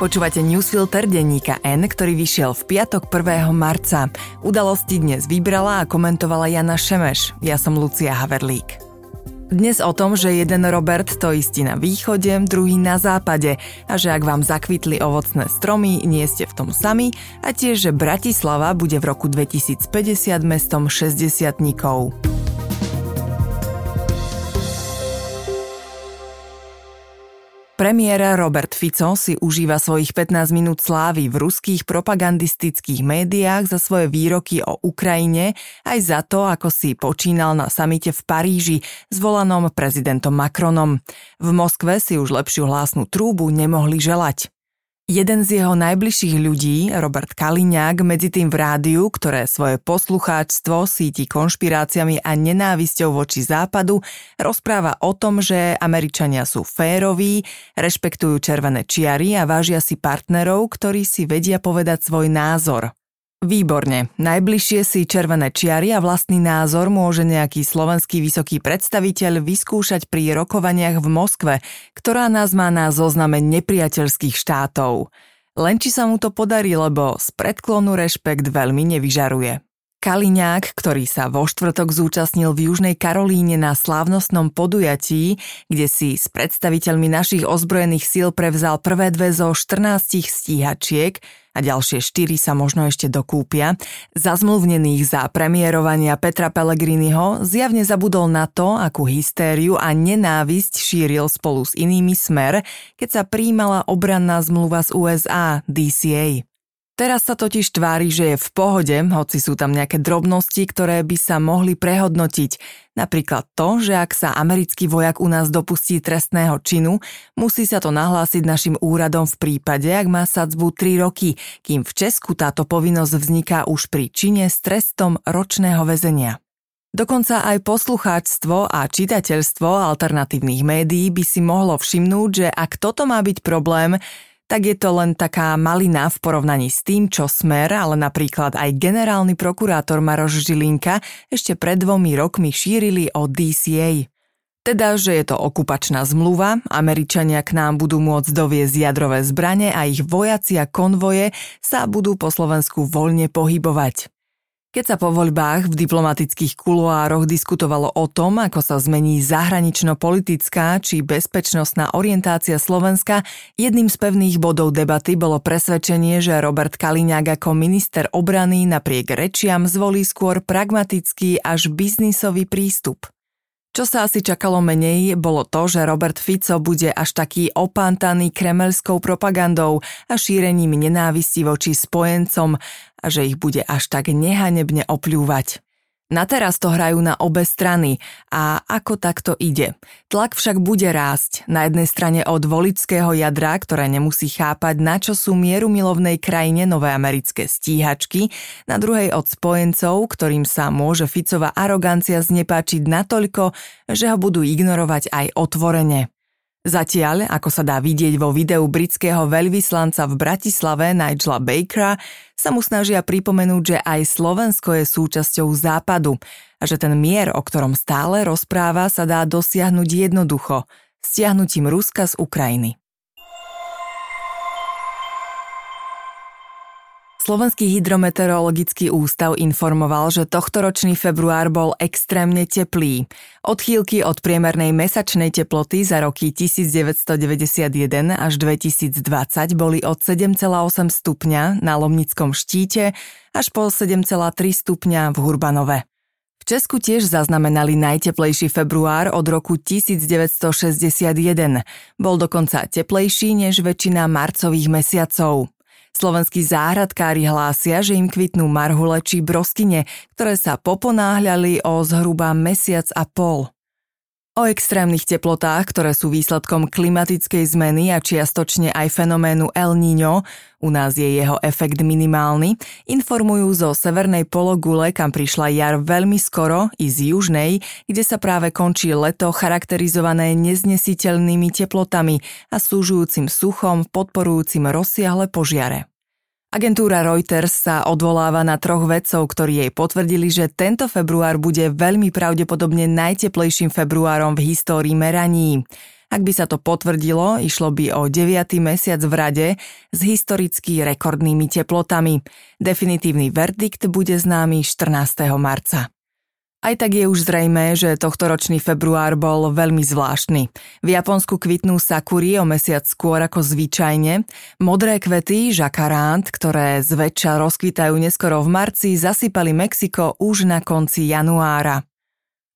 Počúvate newsfilter denníka N, ktorý vyšiel v piatok 1. marca. Udalosti dnes vybrala a komentovala Jana Šemeš. Ja som Lucia Haverlík. Dnes o tom, že jeden Robert to istí na východe, druhý na západe a že ak vám zakvitli ovocné stromy, nie ste v tom sami a tiež, že Bratislava bude v roku 2050 mestom 60 nikov. Premiér Robert Fico si užíva svojich 15 minút slávy v ruských propagandistických médiách za svoje výroky o Ukrajine aj za to, ako si počínal na samite v Paríži s volanom prezidentom Macronom. V Moskve si už lepšiu hlásnu trúbu nemohli želať. Jeden z jeho najbližších ľudí, Robert Kaliňák, medzi tým v rádiu, ktoré svoje poslucháčstvo síti konšpiráciami a nenávisťou voči západu, rozpráva o tom, že Američania sú féroví, rešpektujú červené čiary a vážia si partnerov, ktorí si vedia povedať svoj názor. Výborne. Najbližšie si červené čiary a vlastný názor môže nejaký slovenský vysoký predstaviteľ vyskúšať pri rokovaniach v Moskve, ktorá nás má na zozname nepriateľských štátov. Len či sa mu to podarí, lebo z predklonu rešpekt veľmi nevyžaruje. Kaliňák, ktorý sa vo štvrtok zúčastnil v Južnej Karolíne na slávnostnom podujatí, kde si s predstaviteľmi našich ozbrojených síl prevzal prvé dve zo 14 stíhačiek a ďalšie štyri sa možno ešte dokúpia, zazmluvnených za premiérovania Petra Pellegriniho, zjavne zabudol na to, akú hystériu a nenávisť šíril spolu s inými smer, keď sa príjmala obranná zmluva z USA, DCA. Teraz sa totiž tvári, že je v pohode, hoci sú tam nejaké drobnosti, ktoré by sa mohli prehodnotiť. Napríklad to, že ak sa americký vojak u nás dopustí trestného činu, musí sa to nahlásiť našim úradom v prípade, ak má sadzbu 3 roky, kým v Česku táto povinnosť vzniká už pri čine s trestom ročného väzenia. Dokonca aj poslucháčstvo a čitateľstvo alternatívnych médií by si mohlo všimnúť, že ak toto má byť problém, tak je to len taká malina v porovnaní s tým, čo Smer, ale napríklad aj generálny prokurátor Maroš Žilinka ešte pred dvomi rokmi šírili o DCA. Teda, že je to okupačná zmluva, Američania k nám budú môcť doviezť jadrové zbrane a ich vojaci a konvoje sa budú po Slovensku voľne pohybovať. Keď sa po voľbách v diplomatických kuloároch diskutovalo o tom, ako sa zmení zahranično-politická či bezpečnostná orientácia Slovenska, jedným z pevných bodov debaty bolo presvedčenie, že Robert Kaliňák ako minister obrany napriek rečiam zvolí skôr pragmatický až biznisový prístup. Čo sa asi čakalo menej, bolo to, že Robert Fico bude až taký opántaný kremelskou propagandou a šírením nenávisti voči spojencom a že ich bude až tak nehanebne opľúvať. Na teraz to hrajú na obe strany a ako takto ide. Tlak však bude rásť. Na jednej strane od voličského jadra, ktoré nemusí chápať, na čo sú mieru milovnej krajine nové americké stíhačky, na druhej od spojencov, ktorým sa môže Ficová arogancia znepáčiť natoľko, že ho budú ignorovať aj otvorene. Zatiaľ, ako sa dá vidieť vo videu britského veľvyslanca v Bratislave Nigela Bakera, sa mu snažia pripomenúť, že aj Slovensko je súčasťou západu a že ten mier, o ktorom stále rozpráva, sa dá dosiahnuť jednoducho, stiahnutím Ruska z Ukrajiny. Slovenský hydrometeorologický ústav informoval, že tohtoročný február bol extrémne teplý. Odchýlky od priemernej mesačnej teploty za roky 1991 až 2020 boli od 7,8 stupňa na Lomnickom štíte až po 7,3 stupňa v Hurbanove. V Česku tiež zaznamenali najteplejší február od roku 1961. Bol dokonca teplejší než väčšina marcových mesiacov. Slovenskí záhradkári hlásia, že im kvitnú marhule či broskyne, ktoré sa poponáhľali o zhruba mesiac a pol. O extrémnych teplotách, ktoré sú výsledkom klimatickej zmeny a čiastočne aj fenoménu El Niño, u nás je jeho efekt minimálny, informujú zo severnej pologule, kam prišla jar veľmi skoro, i z južnej, kde sa práve končí leto charakterizované neznesiteľnými teplotami a súžujúcim suchom podporujúcim rozsiahle požiare. Agentúra Reuters sa odvoláva na troch vedcov, ktorí jej potvrdili, že tento február bude veľmi pravdepodobne najteplejším februárom v histórii meraní. Ak by sa to potvrdilo, išlo by o 9. mesiac v rade s historicky rekordnými teplotami. Definitívny verdikt bude známy 14. marca. Aj tak je už zrejme, že tohtoročný február bol veľmi zvláštny. V Japonsku kvitnú sakúry o mesiac skôr ako zvyčajne. Modré kvety, žakarant, ktoré zväčša rozkvitajú neskoro v marci, zasypali Mexiko už na konci januára.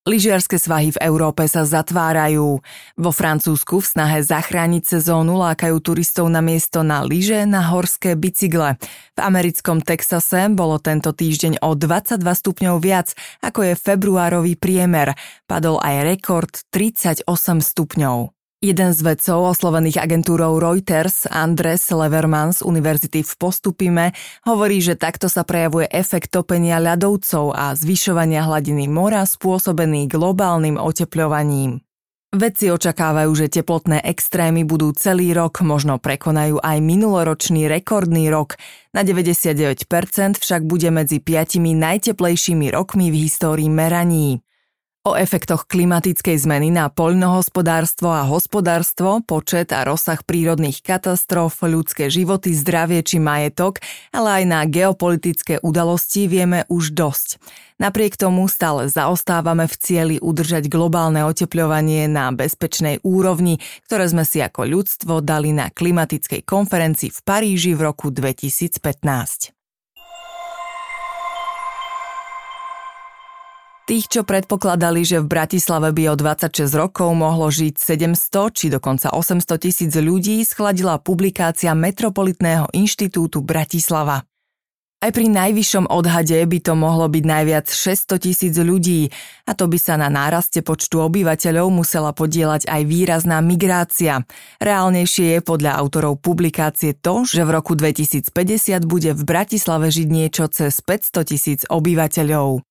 Lyžiarske svahy v Európe sa zatvárajú. Vo Francúzsku v snahe zachrániť sezónu lákajú turistov na miesto na lyže na horské bicykle. V americkom Texase bolo tento týždeň o 22 stupňov viac, ako je februárový priemer. Padol aj rekord 38 stupňov. Jeden z vedcov oslovených agentúrou Reuters, Andres Leverman z Univerzity v Postupime, hovorí, že takto sa prejavuje efekt topenia ľadovcov a zvyšovania hladiny mora spôsobený globálnym otepľovaním. Vedci očakávajú, že teplotné extrémy budú celý rok, možno prekonajú aj minuloročný rekordný rok. Na 99% však bude medzi piatimi najteplejšími rokmi v histórii meraní. O efektoch klimatickej zmeny na poľnohospodárstvo a hospodárstvo, počet a rozsah prírodných katastrof, ľudské životy, zdravie či majetok, ale aj na geopolitické udalosti vieme už dosť. Napriek tomu stále zaostávame v cieli udržať globálne otepľovanie na bezpečnej úrovni, ktoré sme si ako ľudstvo dali na klimatickej konferencii v Paríži v roku 2015. Tých, čo predpokladali, že v Bratislave by o 26 rokov mohlo žiť 700 či dokonca 800 tisíc ľudí, schladila publikácia Metropolitného inštitútu Bratislava. Aj pri najvyššom odhade by to mohlo byť najviac 600 tisíc ľudí a to by sa na náraste počtu obyvateľov musela podielať aj výrazná migrácia. Reálnejšie je podľa autorov publikácie to, že v roku 2050 bude v Bratislave žiť niečo cez 500 tisíc obyvateľov.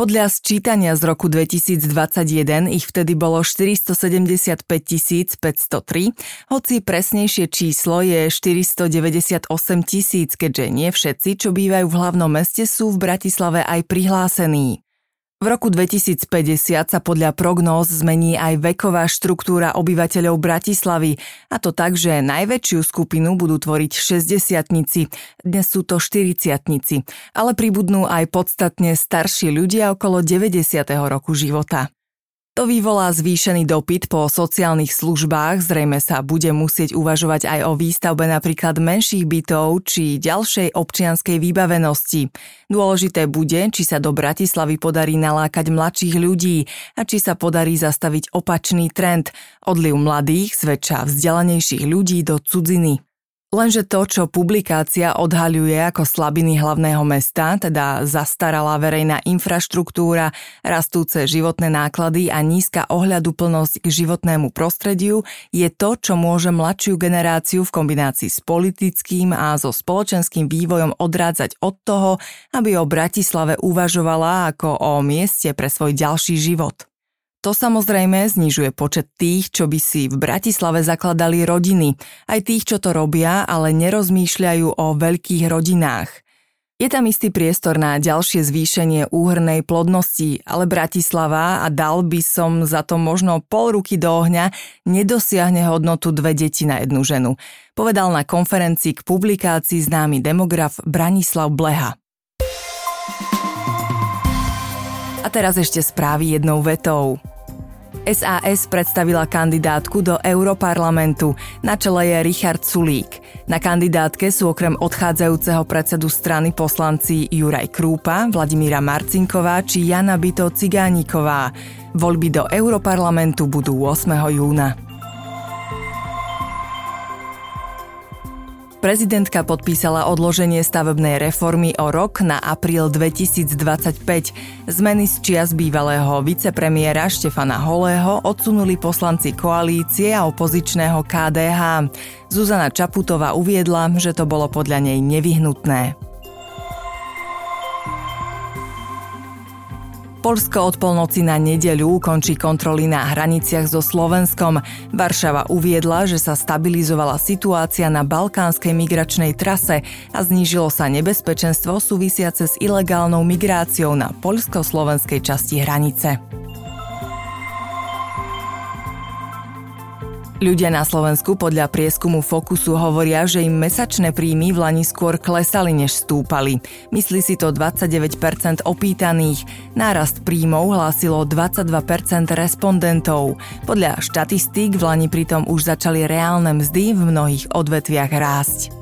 Podľa sčítania z roku 2021 ich vtedy bolo 475 503, hoci presnejšie číslo je 498 tisíc, keďže nie všetci, čo bývajú v hlavnom meste, sú v Bratislave aj prihlásení. V roku 2050 sa podľa prognóz zmení aj veková štruktúra obyvateľov Bratislavy, a to tak, že najväčšiu skupinu budú tvoriť 60 dnes sú to 40 ale pribudnú aj podstatne starší ľudia okolo 90. roku života. To vyvolá zvýšený dopyt po sociálnych službách, zrejme sa bude musieť uvažovať aj o výstavbe napríklad menších bytov či ďalšej občianskej vybavenosti. Dôležité bude, či sa do Bratislavy podarí nalákať mladších ľudí a či sa podarí zastaviť opačný trend, odliv mladých, zväčša vzdelanejších ľudí do cudziny. Lenže to, čo publikácia odhaľuje ako slabiny hlavného mesta, teda zastaralá verejná infraštruktúra, rastúce životné náklady a nízka ohľaduplnosť k životnému prostrediu, je to, čo môže mladšiu generáciu v kombinácii s politickým a so spoločenským vývojom odrádzať od toho, aby o Bratislave uvažovala ako o mieste pre svoj ďalší život. To samozrejme znižuje počet tých, čo by si v Bratislave zakladali rodiny, aj tých, čo to robia, ale nerozmýšľajú o veľkých rodinách. Je tam istý priestor na ďalšie zvýšenie úhrnej plodnosti, ale Bratislava, a dal by som za to možno pol ruky do ohňa, nedosiahne hodnotu dve deti na jednu ženu, povedal na konferencii k publikácii známy demograf Branislav Bleha. A teraz ešte správy jednou vetou. SAS predstavila kandidátku do Europarlamentu. Na čele je Richard Sulík. Na kandidátke sú okrem odchádzajúceho predsedu strany poslanci Juraj Krúpa, Vladimíra Marcinková či Jana Bito Cigániková. Voľby do Europarlamentu budú 8. júna. Prezidentka podpísala odloženie stavebnej reformy o rok na apríl 2025. Zmeny z čias bývalého vicepremiéra Štefana Holého odsunuli poslanci koalície a opozičného KDH. Zuzana Čaputová uviedla, že to bolo podľa nej nevyhnutné. Polsko od polnoci na nedeľu končí kontroly na hraniciach so Slovenskom. Varšava uviedla, že sa stabilizovala situácia na balkánskej migračnej trase a znížilo sa nebezpečenstvo súvisiace s ilegálnou migráciou na poľsko-slovenskej časti hranice. Ľudia na Slovensku podľa prieskumu Fokusu hovoria, že im mesačné príjmy v Lani skôr klesali, než stúpali. Myslí si to 29% opýtaných. Nárast príjmov hlásilo 22% respondentov. Podľa štatistík v Lani pritom už začali reálne mzdy v mnohých odvetviach rásť.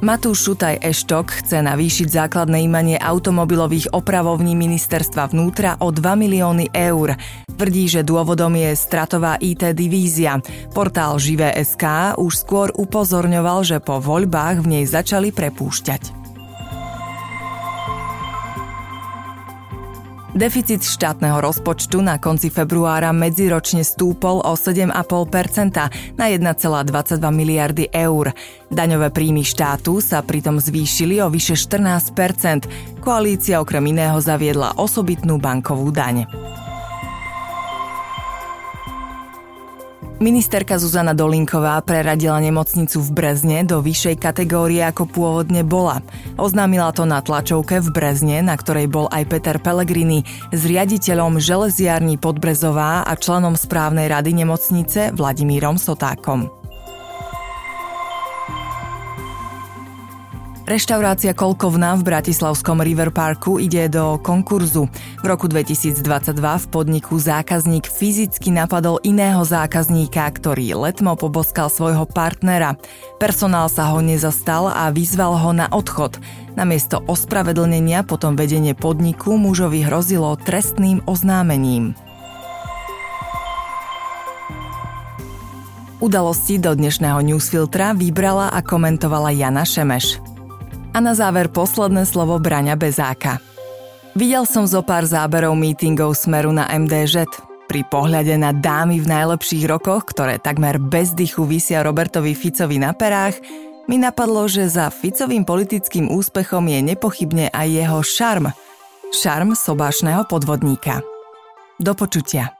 Matúš Šutaj Eštok chce navýšiť základné imanie automobilových opravovní ministerstva vnútra o 2 milióny eur. Tvrdí, že dôvodom je stratová IT divízia. Portál Živé.sk už skôr upozorňoval, že po voľbách v nej začali prepúšťať. Deficit štátneho rozpočtu na konci februára medziročne stúpol o 7,5% na 1,22 miliardy eur. Daňové príjmy štátu sa pritom zvýšili o vyše 14%. Koalícia okrem iného zaviedla osobitnú bankovú daň. Ministerka Zuzana Dolinková preradila nemocnicu v Brezne do vyššej kategórie ako pôvodne bola. Oznámila to na tlačovke v Brezne, na ktorej bol aj Peter Pellegrini s riaditeľom železiarní Podbrezová a členom správnej rady nemocnice Vladimírom Sotákom. Reštaurácia Kolkovna v Bratislavskom River Parku ide do konkurzu. V roku 2022 v podniku zákazník fyzicky napadol iného zákazníka, ktorý letmo poboskal svojho partnera. Personál sa ho nezastal a vyzval ho na odchod. Namiesto ospravedlnenia potom vedenie podniku mužovi hrozilo trestným oznámením. Udalosti do dnešného newsfiltra vybrala a komentovala Jana Šemeš. A na záver posledné slovo Braňa Bezáka. Videl som zo pár záberov mítingov Smeru na MDŽ. Pri pohľade na dámy v najlepších rokoch, ktoré takmer bez dychu vysia Robertovi Ficovi na perách, mi napadlo, že za Ficovým politickým úspechom je nepochybne aj jeho šarm. Šarm sobášneho podvodníka. Do počutia.